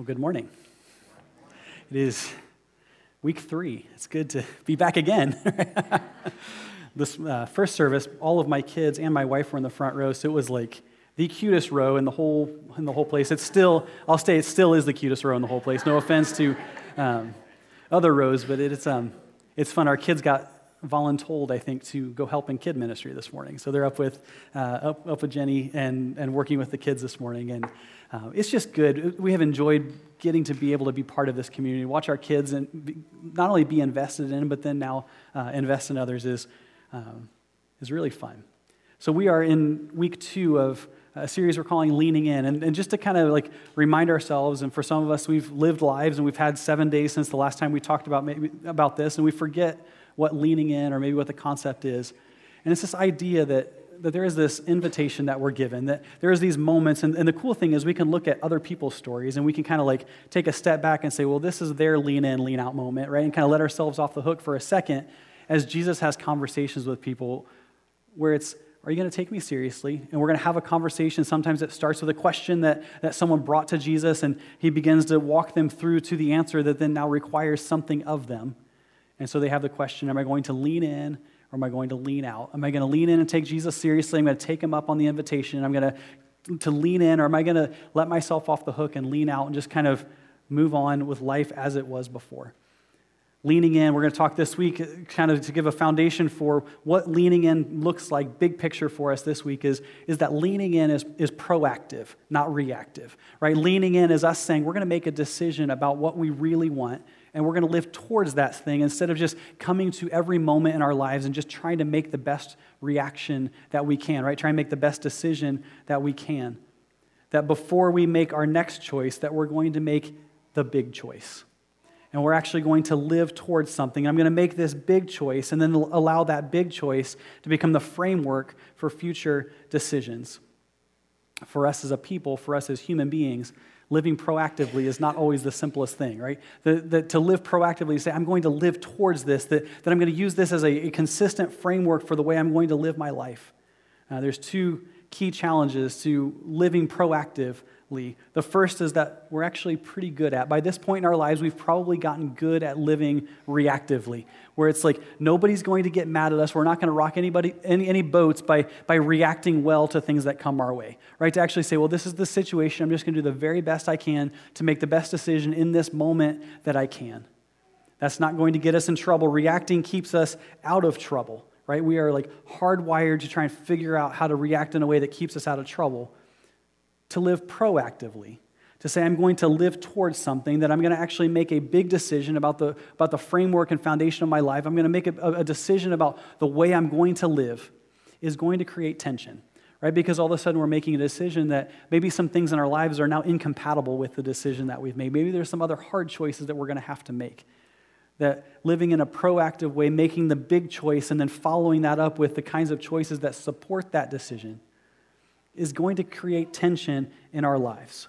Well, good morning. It is week three. It's good to be back again. this uh, first service, all of my kids and my wife were in the front row, so it was like the cutest row in the whole in the whole place. It's still, I'll say, it still is the cutest row in the whole place. No offense to um, other rows, but it, it's um, it's fun. Our kids got voluntold, I think, to go help in kid ministry this morning. So they're up with, uh, up, up with Jenny and, and working with the kids this morning. And uh, it's just good. We have enjoyed getting to be able to be part of this community, watch our kids and be, not only be invested in, but then now uh, invest in others is, um, is really fun. So we are in week two of a series we're calling Leaning In. And, and, just to kind of like remind ourselves, and for some of us, we've lived lives and we've had seven days since the last time we talked about, maybe, about this, and we forget what leaning in or maybe what the concept is. And it's this idea that, that there is this invitation that we're given, that there's these moments. And, and the cool thing is we can look at other people's stories and we can kind of like take a step back and say, well, this is their lean in, lean out moment, right? And kind of let ourselves off the hook for a second as Jesus has conversations with people where it's, are you going to take me seriously? And we're going to have a conversation. Sometimes it starts with a question that, that someone brought to Jesus, and he begins to walk them through to the answer that then now requires something of them. And so they have the question Am I going to lean in or am I going to lean out? Am I going to lean in and take Jesus seriously? I'm going to take him up on the invitation. I'm going to, to lean in or am I going to let myself off the hook and lean out and just kind of move on with life as it was before? Leaning in, we're going to talk this week uh, kind of to give a foundation for what leaning in looks like. Big picture for us this week is, is that leaning in is, is proactive, not reactive, right? Leaning in is us saying we're going to make a decision about what we really want and we're going to live towards that thing instead of just coming to every moment in our lives and just trying to make the best reaction that we can, right? Trying to make the best decision that we can. That before we make our next choice, that we're going to make the big choice. And we're actually going to live towards something. I'm going to make this big choice and then allow that big choice to become the framework for future decisions. For us as a people, for us as human beings, living proactively is not always the simplest thing, right? The, the, to live proactively, say, I'm going to live towards this, that, that I'm going to use this as a, a consistent framework for the way I'm going to live my life. Uh, there's two key challenges to living proactively. the first is that we're actually pretty good at. By this point in our lives, we've probably gotten good at living reactively, where it's like nobody's going to get mad at us. We're not going to rock anybody, any, any boats by, by reacting well to things that come our way, right? To actually say, well, this is the situation. I'm just going to do the very best I can to make the best decision in this moment that I can. That's not going to get us in trouble. Reacting keeps us out of trouble, right? We are like hardwired to try and figure out how to react in a way that keeps us out of trouble to live proactively, to say, I'm going to live towards something, that I'm going to actually make a big decision about the, about the framework and foundation of my life. I'm going to make a, a decision about the way I'm going to live, is going to create tension, right? Because all of a sudden we're making a decision that maybe some things in our lives are now incompatible with the decision that we've made. Maybe there's some other hard choices that we're going to have to make. That living in a proactive way, making the big choice, and then following that up with the kinds of choices that support that decision is going to create tension in our lives.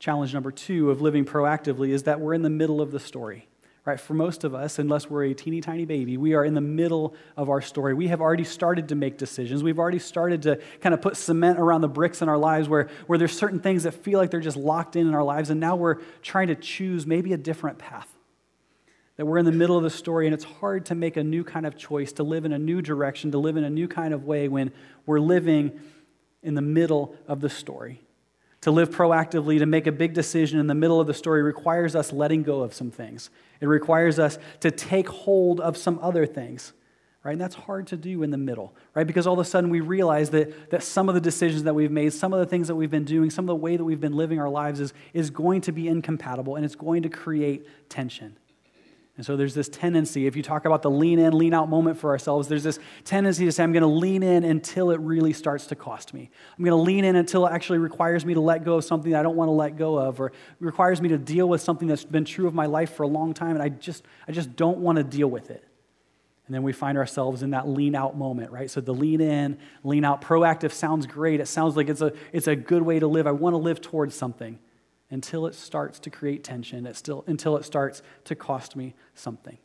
Challenge number two of living proactively is that we're in the middle of the story. Right, for most of us, unless we're a teeny tiny baby, we are in the middle of our story. We have already started to make decisions. We've already started to kind of put cement around the bricks in our lives where, where there's certain things that feel like they're just locked in in our lives, and now we're trying to choose maybe a different path that we're in the middle of the story and it's hard to make a new kind of choice, to live in a new direction, to live in a new kind of way when we're living in the middle of the story. To live proactively, to make a big decision in the middle of the story requires us letting go of some things. It requires us to take hold of some other things, right? And that's hard to do in the middle, right? Because all of a sudden we realize that, that some of the decisions that we've made, some of the things that we've been doing, some of the way that we've been living our lives is, is going to be incompatible and it's going to create tension. And so there's this tendency, if you talk about the lean in, lean out moment for ourselves, there's this tendency to say, I'm going to lean in until it really starts to cost me. I'm going to lean in until it actually requires me to let go of something I don't want to let go of, or requires me to deal with something that's been true of my life for a long time, and I just, I just don't want to deal with it. And then we find ourselves in that lean out moment, right? So the lean in, lean out, proactive sounds great. It sounds like it's a, it's a good way to live. I want to live towards something until it starts to create tension, it still, until it starts to cost me something.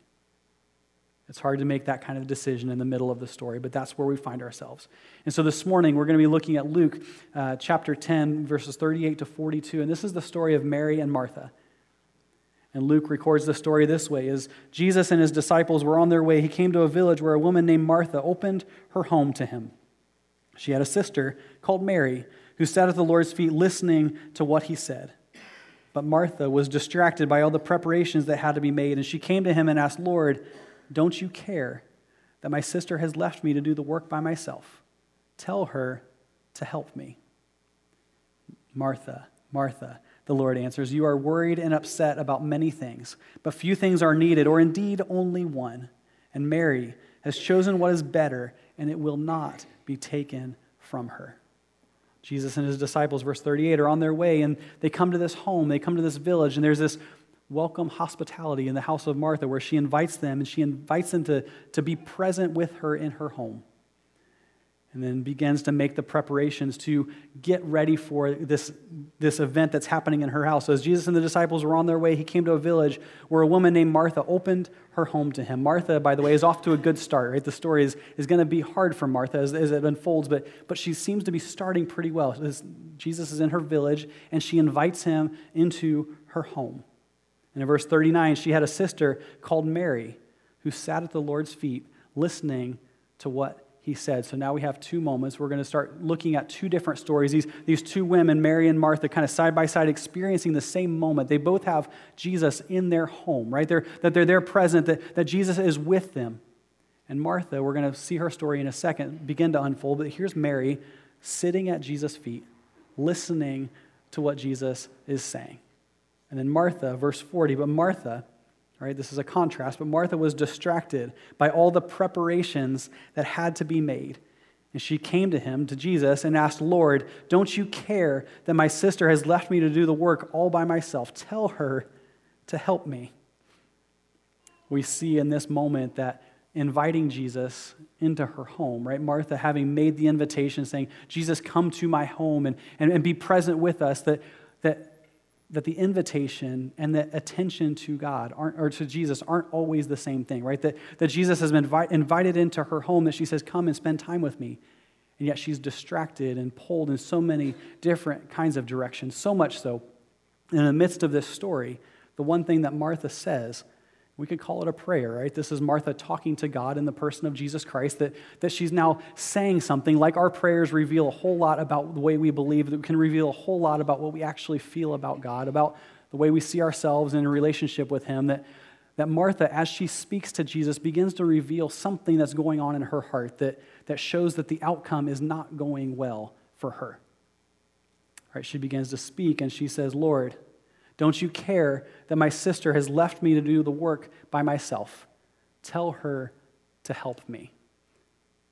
It's hard to make that kind of decision in the middle of the story, but that's where we find ourselves. And so this morning, we're going to be looking at Luke uh, chapter 10, verses 38 to 42. And this is the story of Mary and Martha. And Luke records the story this way As Jesus and his disciples were on their way, he came to a village where a woman named Martha opened her home to him. She had a sister called Mary who sat at the Lord's feet listening to what he said. But Martha was distracted by all the preparations that had to be made, and she came to him and asked, Lord, don't you care that my sister has left me to do the work by myself? Tell her to help me. Martha, Martha, the Lord answers, You are worried and upset about many things, but few things are needed, or indeed only one. And Mary has chosen what is better, and it will not be taken from her. Jesus and his disciples, verse 38, are on their way and they come to this home, they come to this village, and there's this welcome hospitality in the house of Martha where she invites them and she invites them to, to be present with her in her home. And then begins to make the preparations to get ready for this, this event that's happening in her house. So, as Jesus and the disciples were on their way, he came to a village where a woman named Martha opened her home to him. Martha, by the way, is off to a good start, right? The story is, is going to be hard for Martha as, as it unfolds, but, but she seems to be starting pretty well. Jesus is in her village, and she invites him into her home. And in verse 39, she had a sister called Mary who sat at the Lord's feet listening to what he said. So now we have two moments. We're going to start looking at two different stories. These, these two women, Mary and Martha, kind of side by side experiencing the same moment. They both have Jesus in their home, right? They're, that they're there present, that, that Jesus is with them. And Martha, we're going to see her story in a second begin to unfold. But here's Mary sitting at Jesus' feet, listening to what Jesus is saying. And then Martha, verse 40, but Martha, right, this is a contrast, but Martha was distracted by all the preparations that had to be made. And she came to him, to Jesus, and asked, Lord, don't you care that my sister has left me to do the work all by myself? Tell her to help me. We see in this moment that inviting Jesus into her home, right? Martha having made the invitation saying, Jesus, come to my home and, and, and be present with us, that, that that the invitation and the attention to God or to Jesus aren't always the same thing, right? That, that Jesus has been invi- invited into her home, that she says, Come and spend time with me. And yet she's distracted and pulled in so many different kinds of directions. So much so, in the midst of this story, the one thing that Martha says we could call it a prayer, right? This is Martha talking to God in the person of Jesus Christ, that, that she's now saying something like our prayers reveal a whole lot about the way we believe, that can reveal a whole lot about what we actually feel about God, about the way we see ourselves in a relationship with Him. That, that Martha, as she speaks to Jesus, begins to reveal something that's going on in her heart that, that shows that the outcome is not going well for her. Right? She begins to speak and she says, Lord, don't you care that my sister has left me to do the work by myself? Tell her to help me.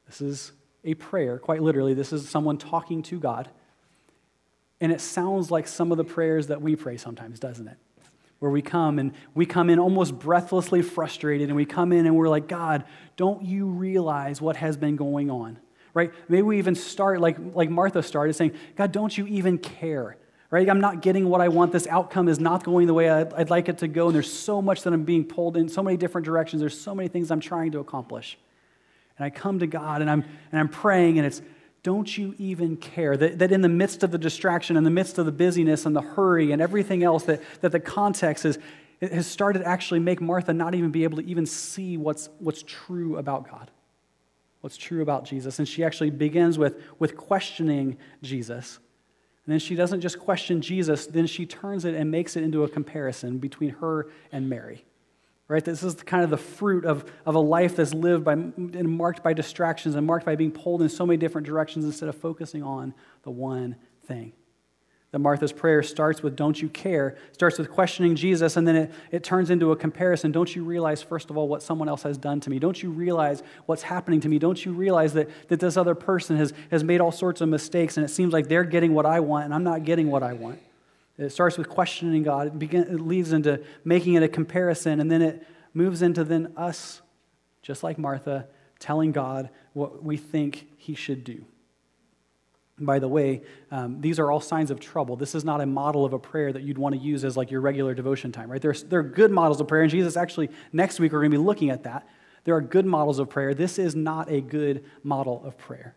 This is a prayer, quite literally. This is someone talking to God. And it sounds like some of the prayers that we pray sometimes, doesn't it? Where we come and we come in almost breathlessly frustrated, and we come in and we're like, God, don't you realize what has been going on? Right? Maybe we even start like, like Martha started saying, God, don't you even care right? I'm not getting what I want. This outcome is not going the way I'd, I'd, like it to go. And there's so much that I'm being pulled in so many different directions. There's so many things I'm trying to accomplish. And I come to God and I'm, and I'm praying, and it's, don't you even care that, that in the midst of the distraction, in the midst of the busyness and the hurry and everything else, that, that the context is, has started to actually make Martha not even be able to even see what's, what's true about God, what's true about Jesus. And she actually begins with, with questioning Jesus. And then she doesn't just question Jesus, then she turns it and makes it into a comparison between her and Mary. Right? This is kind of the fruit of, of a life that's lived by, and marked by distractions and marked by being pulled in so many different directions instead of focusing on the one thing that Martha's prayer starts with, Don't you care? starts with questioning Jesus, and then it, it turns into a comparison. Don't you realize, first of all, what someone else has done to me? Don't you realize what's happening to me? Don't you realize that, that this other person has, has made all sorts of mistakes, and it seems like they're getting what I want, and I'm not getting what I want? It starts with questioning God, it, begin, it leads into making it a comparison, and then it moves into then us, just like Martha, telling God what we think he should do. By the way, um, these are all signs of trouble. This is not a model of a prayer that you'd want to use as like your regular devotion time, right? They're, they're good models of prayer, and Jesus actually, next week, we're going to be looking at that. There are good models of prayer. This is not a good model of prayer.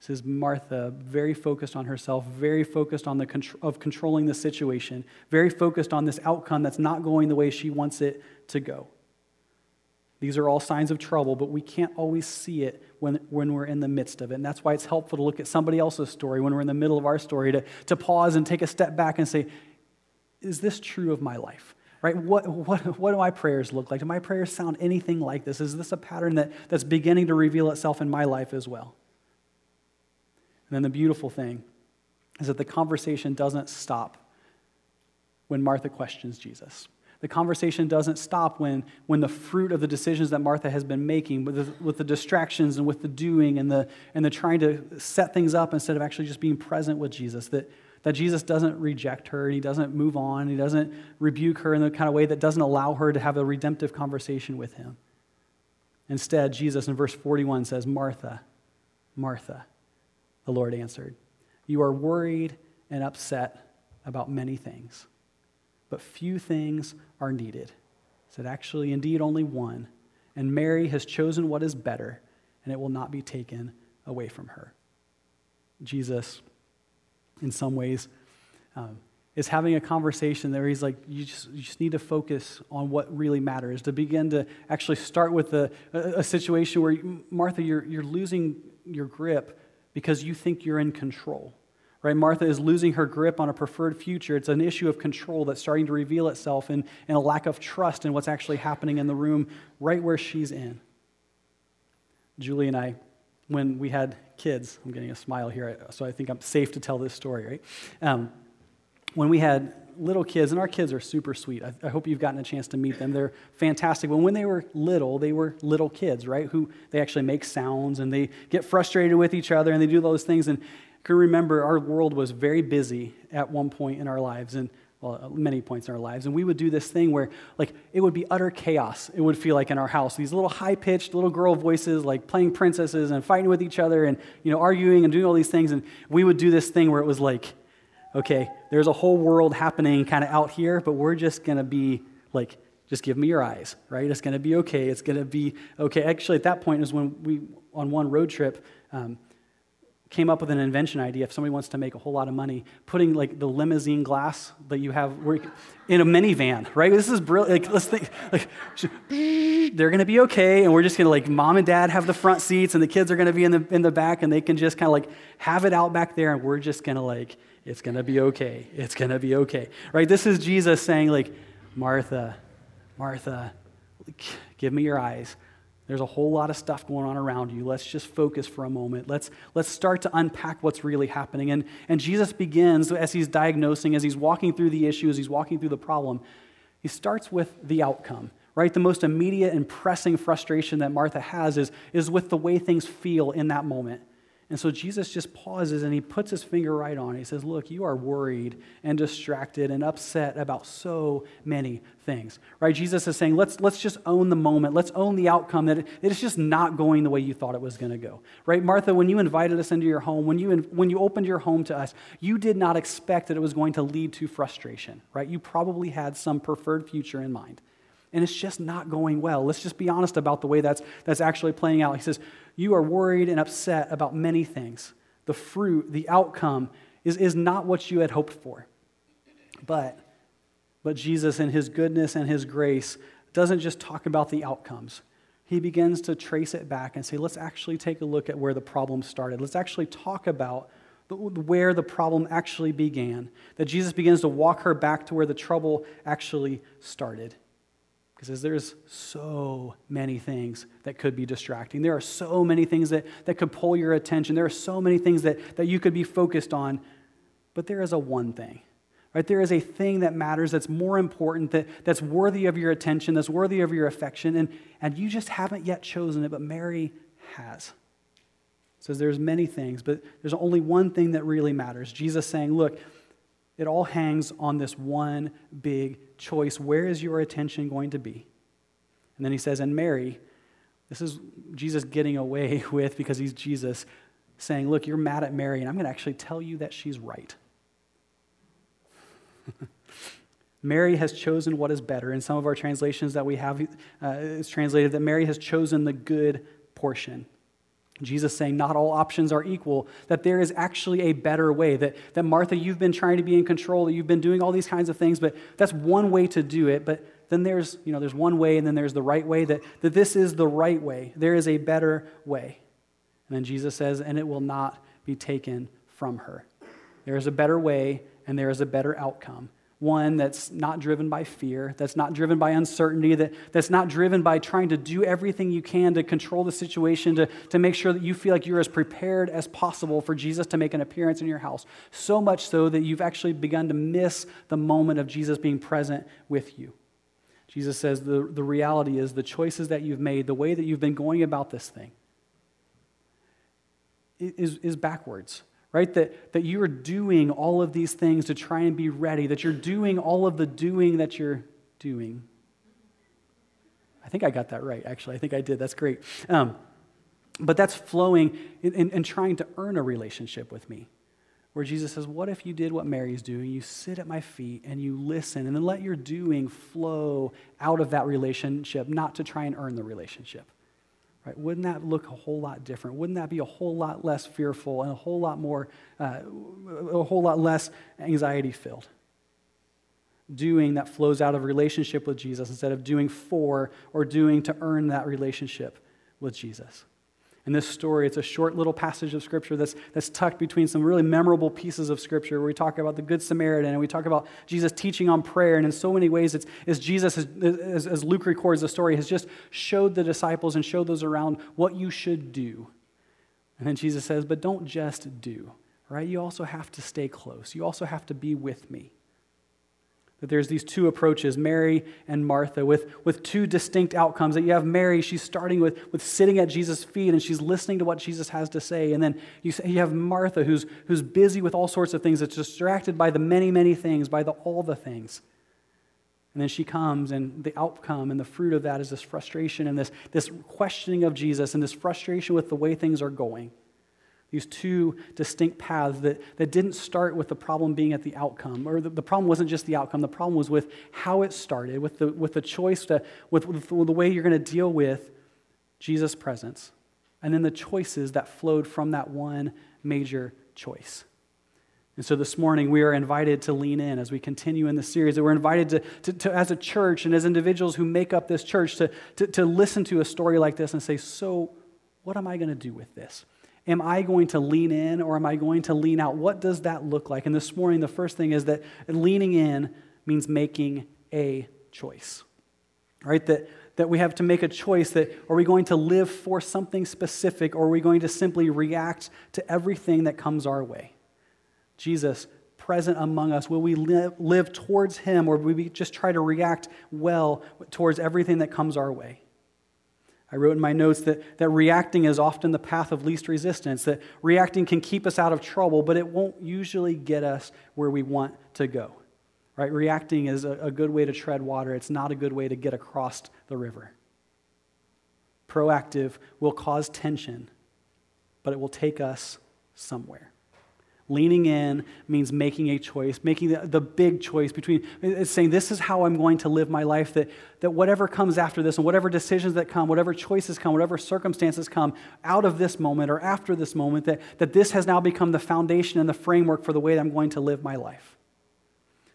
This is Martha, very focused on herself, very focused on the contr- of controlling the situation, very focused on this outcome that's not going the way she wants it to go. These are all signs of trouble, but we can't always see it when, when we're in the midst of it. And that's why it's helpful to look at somebody else's story when we're in the middle of our story, to, to pause and take a step back and say, Is this true of my life? Right? What, what, what do my prayers look like? Do my prayers sound anything like this? Is this a pattern that, that's beginning to reveal itself in my life as well? And then the beautiful thing is that the conversation doesn't stop when Martha questions Jesus. The conversation doesn't stop when, when the fruit of the decisions that Martha has been making, with the, with the distractions and with the doing and the, and the trying to set things up instead of actually just being present with Jesus, that, that Jesus doesn't reject her and he doesn't move on, he doesn't rebuke her in the kind of way that doesn't allow her to have a redemptive conversation with him. Instead, Jesus in verse 41 says, Martha, Martha, the Lord answered, You are worried and upset about many things but few things are needed. He said, Actually, indeed, only one. And Mary has chosen what is better, and it will not be taken away from her. Jesus, in some ways, um, is having a conversation there. He's like, you just, you just need to focus on what really matters, to begin to actually start with a, a, a situation where, Martha, you're, you're losing your grip because you think you're in control right? Martha is losing her grip on a preferred future. It's an issue of control that's starting to reveal itself in, in a lack of trust in what's actually happening in the room right where she's in. Julie and I, when we had kids, I'm getting a smile here, so I think I'm safe to tell this story, right? Um, when we had little kids, and our kids are super sweet. I, I, hope you've gotten a chance to meet them. They're fantastic. But when they were little, they were little kids, right? Who they actually make sounds and they get frustrated with each other and they do those things. And can remember our world was very busy at one point in our lives and well, many points in our lives. And we would do this thing where, like, it would be utter chaos, it would feel like in our house. These little high pitched little girl voices, like playing princesses and fighting with each other and, you know, arguing and doing all these things. And we would do this thing where it was like, okay, there's a whole world happening kind of out here, but we're just going to be like, just give me your eyes, right? It's going to be okay. It's going to be okay. Actually, at that point is when we, on one road trip, um, came up with an invention idea if somebody wants to make a whole lot of money putting like the limousine glass that you have in a minivan right? This is brilliant. Like let's think like they're going to be okay and we're just going to like mom and dad have the front seats and the kids are going to be in the in the back and they can just kind of like have it out back there and we're just going to like it's going to be okay. It's going to be okay. Right? This is jesus saying like martha martha give me your eyes there's a whole lot of stuff going on around you. Let's just focus for a moment. Let's, let's start to unpack what's really happening. And, and Jesus begins, as he's diagnosing, as he's walking through the issue, as he's walking through the problem, he starts with the outcome, right? The most immediate and pressing frustration that Martha has is, is with the way things feel in that moment. And so Jesus just pauses and he puts his finger right on it. He says, Look, you are worried and distracted and upset about so many things. Right? Jesus is saying, let's, let's just own the moment. Let's own the outcome that it, it's just not going the way you thought it was going to go. Right? Martha, when you invited us into your home, when you, when you opened your home to us, you did not expect that it was going to lead to frustration. Right? You probably had some preferred future in mind and it's just not going well. Let's just be honest about the way that's, that's actually playing out. He says, You are worried and upset about many things. The fruit, the outcome, is, is not what you had hoped for. But, but Jesus, in his goodness and his grace, doesn't just talk about the outcomes. He begins to trace it back and say, Let's actually take a look at where the problem started. Let's actually talk about where the problem actually began. That Jesus begins to walk her back to where the trouble actually started. Because there's so many things that could be distracting. There are so many things that, that could pull your attention. There are so many things that, that you could be focused on. But there is a one thing, right? There is a thing that matters that's more important, that, that's worthy of your attention, that's worthy of your affection, and, and you just haven't yet chosen it, but Mary has. It says there's many things, but there's only one thing that really matters. Jesus saying, look, it all hangs on this one big choice. Where is your attention going to be? And then he says, and Mary, this is Jesus getting away with because he's Jesus, saying, Look, you're mad at Mary, and I'm going to actually tell you that she's right. Mary has chosen what is better. In some of our translations that we have, uh, it's translated that Mary has chosen the good portion. Jesus saying not all options are equal, that there is actually a better way. That, that Martha, you've been trying to be in control, that you've been doing all these kinds of things, but that's one way to do it. But then there's, you know, there's one way and then there's the right way, that, that this is the right way. There is a better way. And then Jesus says, and it will not be taken from her. There is a better way and there is a better outcome one that's not driven by fear, that's not driven by uncertainty, that, that's not driven by trying to do everything you can to control the situation, to, to make sure that you feel like you're as prepared as possible for Jesus to make an appearance in your house. So much so that you've actually begun to miss the moment of Jesus being present with you. Jesus says the, the reality is the choices that you've made, the way that you've been going about this thing, is, is backwards right? That, that you are doing all of these things to try and be ready, that you're doing all of the doing that you're doing. I think I got that right, actually. I think I did. That's great. Um, but that's flowing and trying to earn a relationship with me. Where Jesus says, What if you did what Mary's doing? You sit at my feet and you listen, and then let your doing flow out of that relationship, not to try and earn the relationship. Right? Wouldn't that look a whole lot different? Wouldn't that be a whole lot less fearful and a whole lot more, uh, a whole lot less anxiety filled? Doing that flows out of relationship with Jesus instead of doing for or doing to earn that relationship with Jesus. In this story, it's a short little passage of Scripture that's, that's tucked between some really memorable pieces of Scripture where we talk about the Good Samaritan and we talk about Jesus teaching on prayer. And in so many ways, it's, it's Jesus, has, as, as Luke records the story, has just showed the disciples and showed those around what you should do. And then Jesus says, But don't just do, right? You also have to stay close, you also have to be with me that there's these two approaches, Mary and Martha, with, with two distinct outcomes. That you have Mary, she's starting with, with sitting at Jesus' feet and she's listening to what Jesus has to say. And then you, you have Martha, who's, who's busy with all sorts of things, that's distracted by the many, many things, by the, all the things. And then she comes, and the outcome and the fruit of that is this frustration and this, this questioning of Jesus and this frustration with the way things are going. These two distinct paths that, that didn't start with the problem being at the outcome, or the, the problem wasn't just the outcome, the problem was with how it started, with the, with the choice, to, with, with the way you're going to deal with Jesus' presence, and then the choices that flowed from that one major choice. And so this morning, we are invited to lean in as we continue in the series. That we're invited to, to, to, as a church and as individuals who make up this church, to, to, to listen to a story like this and say, So, what am I going to do with this? Am I going to lean in or am I going to lean out? What does that look like? And this morning, the first thing is that leaning in means making a choice, right? That, that we have to make a choice that are we going to live for something specific or are we going to simply react to everything that comes our way? Jesus, present among us, will we live, live towards him or will we just try to react well towards everything that comes our way? I wrote in my notes that, that reacting is often the path of least resistance, that reacting can keep us out of trouble, but it won't usually get us where we want to go. Right? Reacting is a, a good way to tread water, it's not a good way to get across the river. Proactive will cause tension, but it will take us somewhere. Leaning in means making a choice, making the, the, big choice between, it's saying, this is how I'm going to live my life, that, that whatever comes after this, and whatever decisions that come, whatever choices come, whatever circumstances come out of this moment or after this moment, that, that this has now become the foundation and the framework for the way that I'm going to live my life.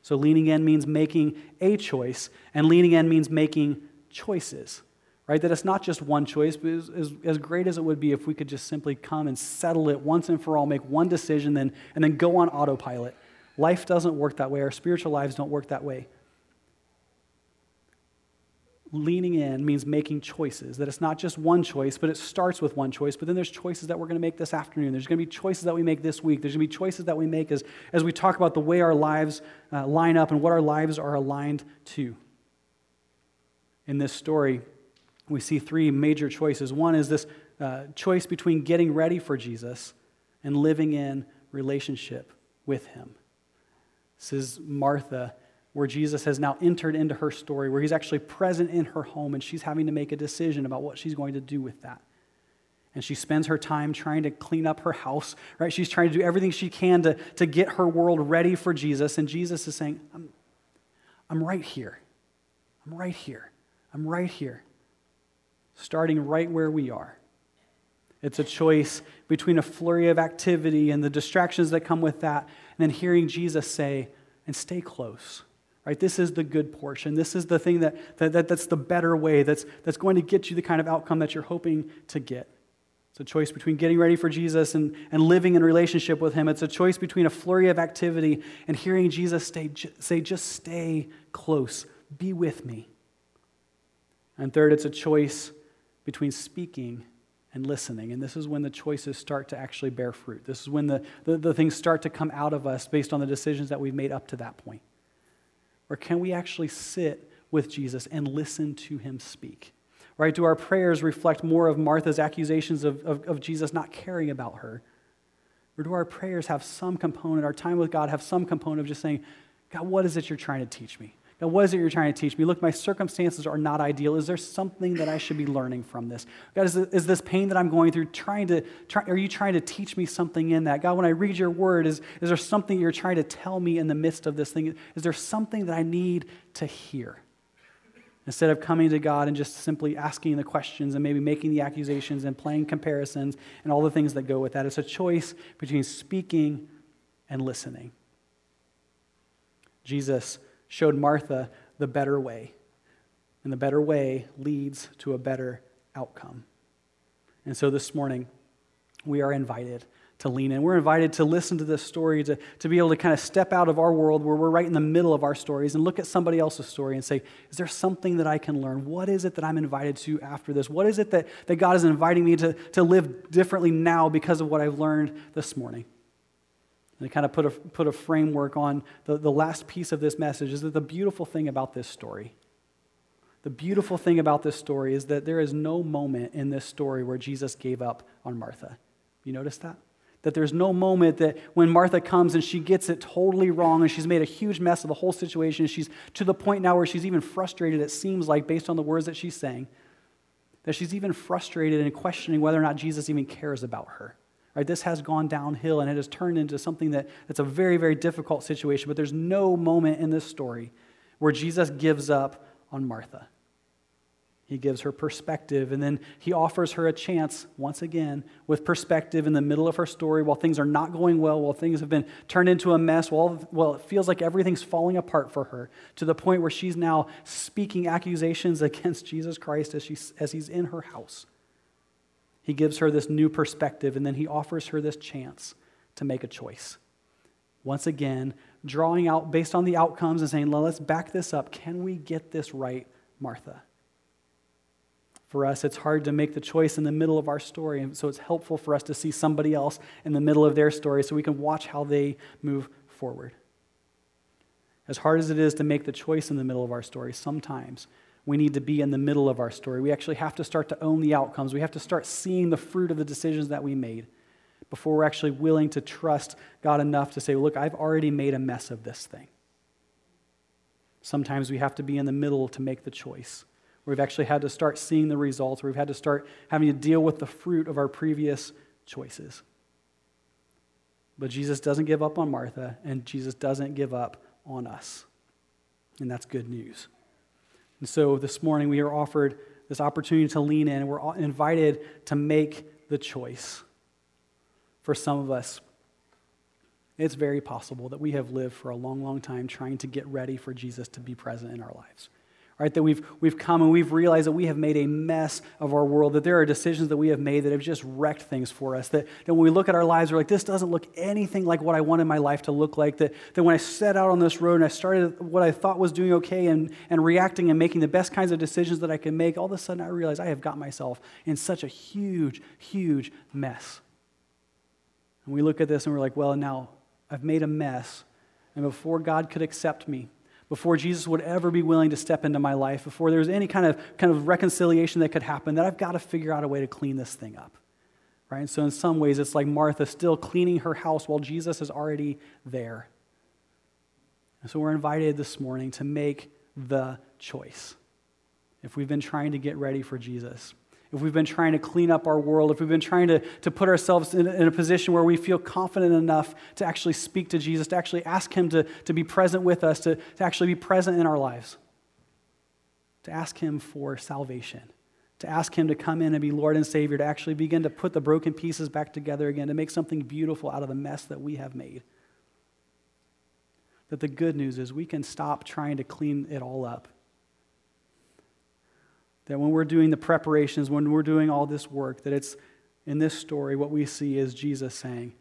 So leaning in means making a choice, and leaning in means making choices right? That it's not just one choice, but as, as, as, great as it would be if we could just simply come and settle it once and for all, make one decision, then, and then go on autopilot. Life doesn't work that way. Our spiritual lives don't work that way. Leaning in means making choices, that it's not just one choice, but it starts with one choice. But then there's choices that we're going to make this afternoon. There's going to be choices that we make this week. There's going to be choices that we make as, as we talk about the way our lives uh, line up and what our lives are aligned to. In this story, we see three major choices. One is this uh, choice between getting ready for Jesus and living in relationship with him. This is Martha, where Jesus has now entered into her story, where he's actually present in her home and she's having to make a decision about what she's going to do with that. And she spends her time trying to clean up her house, right? She's trying to do everything she can to, to get her world ready for Jesus. And Jesus is saying, I'm, I'm right here. I'm right here. I'm right here. Starting right where we are. It's a choice between a flurry of activity and the distractions that come with that, and then hearing Jesus say, and stay close. Right? This is the good portion. This is the thing that, that, that, that's the better way, that's, that's going to get you the kind of outcome that you're hoping to get. It's a choice between getting ready for Jesus and, and living in relationship with Him. It's a choice between a flurry of activity and hearing Jesus stay, say, just stay close, be with me. And third, it's a choice between speaking and listening. And this is when the choices start to actually bear fruit. This is when the, the, the, things start to come out of us based on the decisions that we've made up to that point. Or can we actually sit with Jesus and listen to him speak? Right? Do our prayers reflect more of Martha's accusations of, of, of Jesus not caring about her? Or do our prayers have some component, our time with God have some component of just saying, God, what is it you're trying to teach me? Now, what is it you're trying to teach me? Look, my circumstances are not ideal. Is there something that I should be learning from this? God, is, is this pain that I'm going through trying to, try, are you trying to teach me something in that? God, when I read your word, is, is there something you're trying to tell me in the midst of this thing? Is there something that I need to hear? Instead of coming to God and just simply asking the questions and maybe making the accusations and playing comparisons and all the things that go with that, it's a choice between speaking and listening. Jesus showed Martha the better way. And the better way leads to a better outcome. And so this morning, we are invited to lean in. We're invited to listen to this story, to, to be able to kind of step out of our world where we're right in the middle of our stories and look at somebody else's story and say, Is there something that I can learn? What is it that I'm invited to after this? What is it that, that God is inviting me to, to live differently now because of what I've learned this morning? And to kind of put a, put a framework on the, the last piece of this message is that the beautiful thing about this story, the beautiful thing about this story is that there is no moment in this story where Jesus gave up on Martha. You notice that? That there's no moment that when Martha comes and she gets it totally wrong and she's made a huge mess of the whole situation, she's to the point now where she's even frustrated, it seems like, based on the words that she's saying, that she's even frustrated and questioning whether or not Jesus even cares about her. Right? This has gone downhill and it has turned into something that, that's a very, very difficult situation. But there's no moment in this story where Jesus gives up on Martha. He gives her perspective, and then he offers her a chance, once again, with perspective in the middle of her story while things are not going well, while things have been turned into a mess, while, while it feels like everything's falling apart for her, to the point where she's now speaking accusations against Jesus Christ as, she, as he's in her house. He gives her this new perspective, and then he offers her this chance to make a choice. Once again, drawing out based on the outcomes and saying, well, let's back this up. Can we get this right, Martha? For us, it's hard to make the choice in the middle of our story, and so it's helpful for us to see somebody else in the middle of their story so we can watch how they move forward. As hard as it is to make the choice in the middle of our story, sometimes we need to be in the middle of our story. We actually have to start to own the outcomes. We have to start seeing the fruit of the decisions that we made before we're actually willing to trust God enough to say, Look, I've already made a mess of this thing. Sometimes we have to be in the middle to make the choice. We've actually had to start seeing the results. We've had to start having to deal with the fruit of our previous choices. But Jesus doesn't give up on Martha, and Jesus doesn't give up on us. And that's good news. And so this morning we are offered this opportunity to lean in, we're invited to make the choice. For some of us, it's very possible that we have lived for a long, long time trying to get ready for Jesus to be present in our lives right? That we've, we've come and we've realized that we have made a mess of our world, that there are decisions that we have made that have just wrecked things for us. That, that when we look at our lives, we're like, this doesn't look anything like what I wanted my life to look like. That, that when I set out on this road and I started what I thought was doing okay and, and reacting and making the best kinds of decisions that I can make, all of a sudden I realize I have got myself in such a huge, huge mess. And we look at this and we're like, well, now I've made a mess. And before God could accept me, before Jesus would ever be willing to step into my life, before there's any kind of, kind of reconciliation that could happen, that I've got to figure out a way to clean this thing up. Right? And so, in some ways, it's like Martha still cleaning her house while Jesus is already there. And so, we're invited this morning to make the choice. If we've been trying to get ready for Jesus, if we've been trying to clean up our world, if we've been trying to, to put ourselves in, in, a position where we feel confident enough to actually speak to Jesus, to actually ask Him to, to be present with us, to, to actually be present in our lives, to ask Him for salvation, to ask Him to come in and be Lord and Savior, to actually begin to put the broken pieces back together again, to make something beautiful out of the mess that we have made. That the good news is we can stop trying to clean it all up that when we're doing the preparations, when we're doing all this work, that it's in this story, what we see is Jesus saying,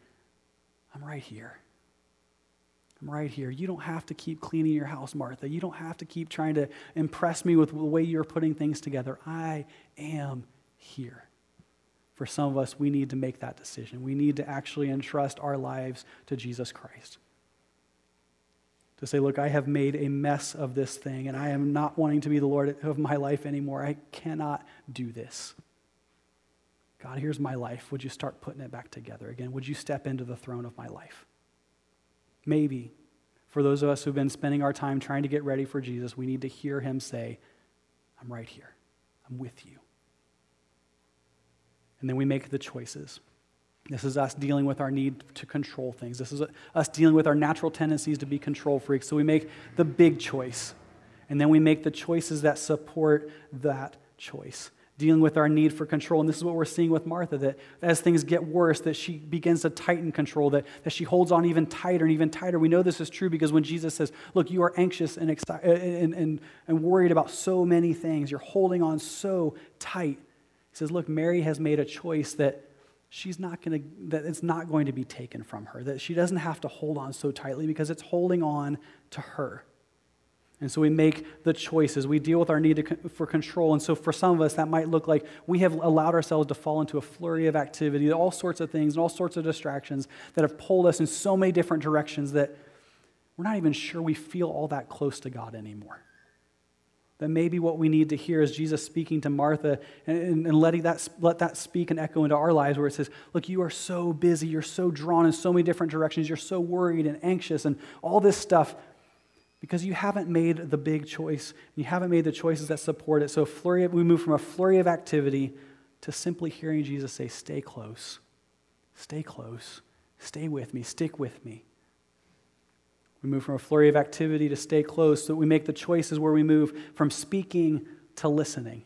I'm right here. I'm right here. You don't have to keep cleaning your house, Martha. You don't have to keep trying to impress me with the way you're putting things together. I am here. For some of us, we need to make that decision. We need to actually entrust our lives to Jesus Christ to say, Look, I have made a mess of this thing, and I am not wanting to be the Lord of my life anymore. I cannot do this. God, here's my life. Would you start putting it back together again? Would you step into the throne of my life? Maybe for those of us who've been spending our time trying to get ready for Jesus, we need to hear him say, I'm right here. I'm with you. And then we make the choices. This is us dealing with our need to control things. This is us dealing with our natural tendencies to be control freaks. So we make the big choice. And then we make the choices that support that choice. Dealing with our need for control. And this is what we're seeing with Martha that as things get worse, that she begins to tighten control, that, that she holds on even tighter and even tighter. We know this is true because when Jesus says, Look, you are anxious and, and, and, and worried about so many things, you're holding on so tight. He says, Look, Mary has made a choice that she's not going to that it's not going to be taken from her that she doesn't have to hold on so tightly because it's holding on to her. And so we make the choices. We deal with our need to, for control. And so for some of us that might look like we have allowed ourselves to fall into a flurry of activity all sorts of things and all sorts of distractions that have pulled us in so many different directions that we're not even sure we feel all that close to god anymore that maybe what we need to hear is Jesus speaking to Martha and, and, letting that, let that speak and echo into our lives where it says, Look, you are so busy. You're so drawn in so many different directions. You're so worried and anxious and all this stuff because you haven't made the big choice. You haven't made the choices that support it. So flurry, we move from a flurry of activity to simply hearing Jesus say, Stay close. Stay close. Stay with me. Stick with me. We move from a flurry of activity to stay close, so that we make the choices where we move from speaking to listening.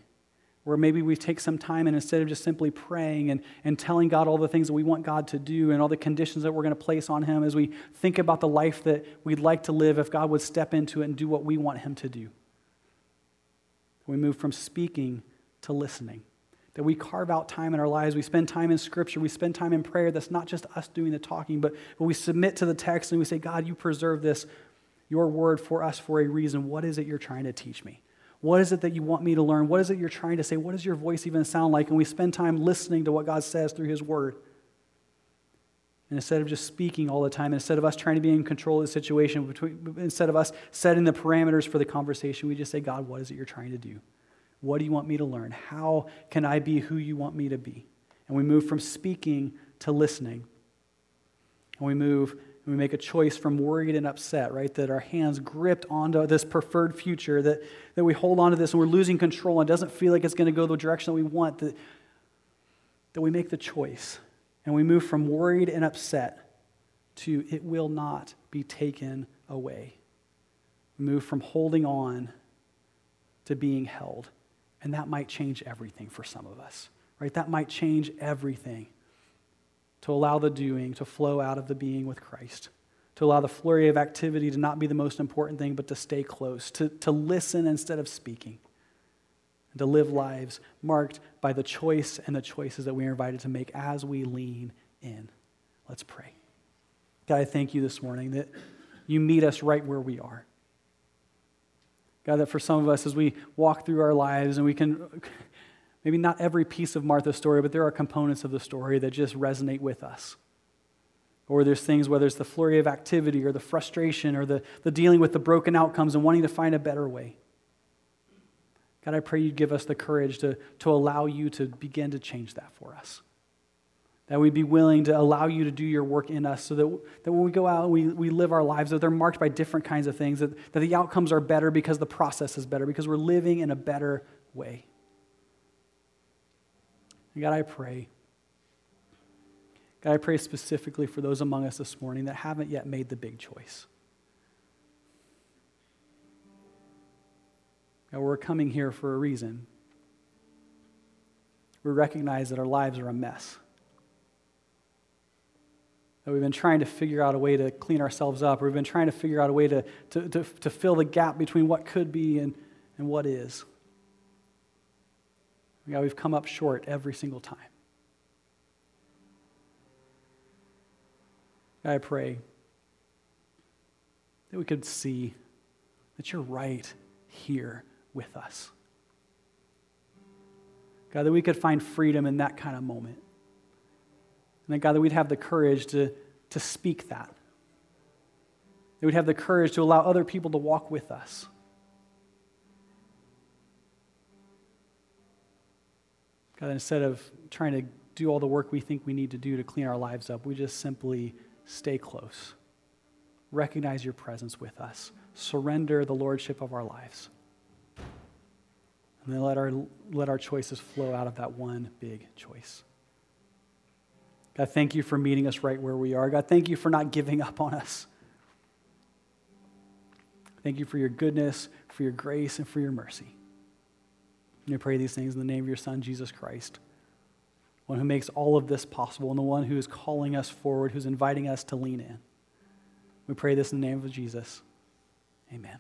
Where maybe we take some time and instead of just simply praying and, and telling God all the things that we want God to do and all the conditions that we're going to place on Him as we think about the life that we'd like to live if God would step into it and do what we want Him to do. We move from speaking to listening that we carve out time in our lives. We spend time in Scripture. We spend time in prayer. That's not just us doing the talking, but, but we submit to the text and we say, God, you preserve this, your word for us for a reason. What is it you're trying to teach me? What is it that you want me to learn? What is it you're trying to say? What does your voice even sound like? And we spend time listening to what God says through His word. And instead of just speaking all the time, instead of us trying to be in control of the situation, between, instead of us setting the parameters for the conversation, we just say, God, what is it you're trying to do? What do you want me to learn? How can I be who you want me to be? And we move from speaking to listening. And we move and we make a choice from worried and upset, right? That our hands gripped onto this preferred future, that, that we hold on to this and we're losing control and doesn't feel like it's going to go the direction that we want, that, that we make the choice. And we move from worried and upset to it will not be taken away. We move from holding on to being held. And that might change everything for some of us, right? That might change everything to allow the doing to flow out of the being with Christ, to allow the flurry of activity to not be the most important thing, but to stay close, to, to listen instead of speaking, and to live lives marked by the choice and the choices that we are invited to make as we lean in. Let's pray. God, I thank you this morning that you meet us right where we are. God, that for some of us, as we walk through our lives and we can, maybe not every piece of Martha's story, but there are components of the story that just resonate with us. Or there's things, whether it's the flurry of activity or the frustration or the, the dealing with the broken outcomes and wanting to find a better way. God, I pray you give us the courage to, to allow you to begin to change that for us. That we'd be willing to allow you to do your work in us so that, that when we go out and we, we live our lives, that they're marked by different kinds of things, that, that the outcomes are better because the process is better, because we're living in a better way. And God, I pray. God, I pray specifically for those among us this morning that haven't yet made the big choice. God, we're coming here for a reason. We recognize that our lives are a mess. That we've been trying to figure out a way to clean ourselves up, or we've been trying to figure out a way to, to, to, to fill the gap between what could be and, and what is. God, we've come up short every single time. God, I pray that we could see that you're right here with us. God, that we could find freedom in that kind of moment. And that, God, that we'd have the courage to, to speak that. That we'd have the courage to allow other people to walk with us. God, instead of trying to do all the work we think we need to do to clean our lives up, we just simply stay close. Recognize your presence with us. Surrender the lordship of our lives. And then let our, let our choices flow out of that one big choice. God, thank you for meeting us right where we are. God, thank you for not giving up on us. Thank you for your goodness, for your grace, and for your mercy. And I pray these things in the name of your Son, Jesus Christ, one who makes all of this possible, and the one who is calling us forward, who's inviting us to lean in. We pray this in the name of Jesus. Amen.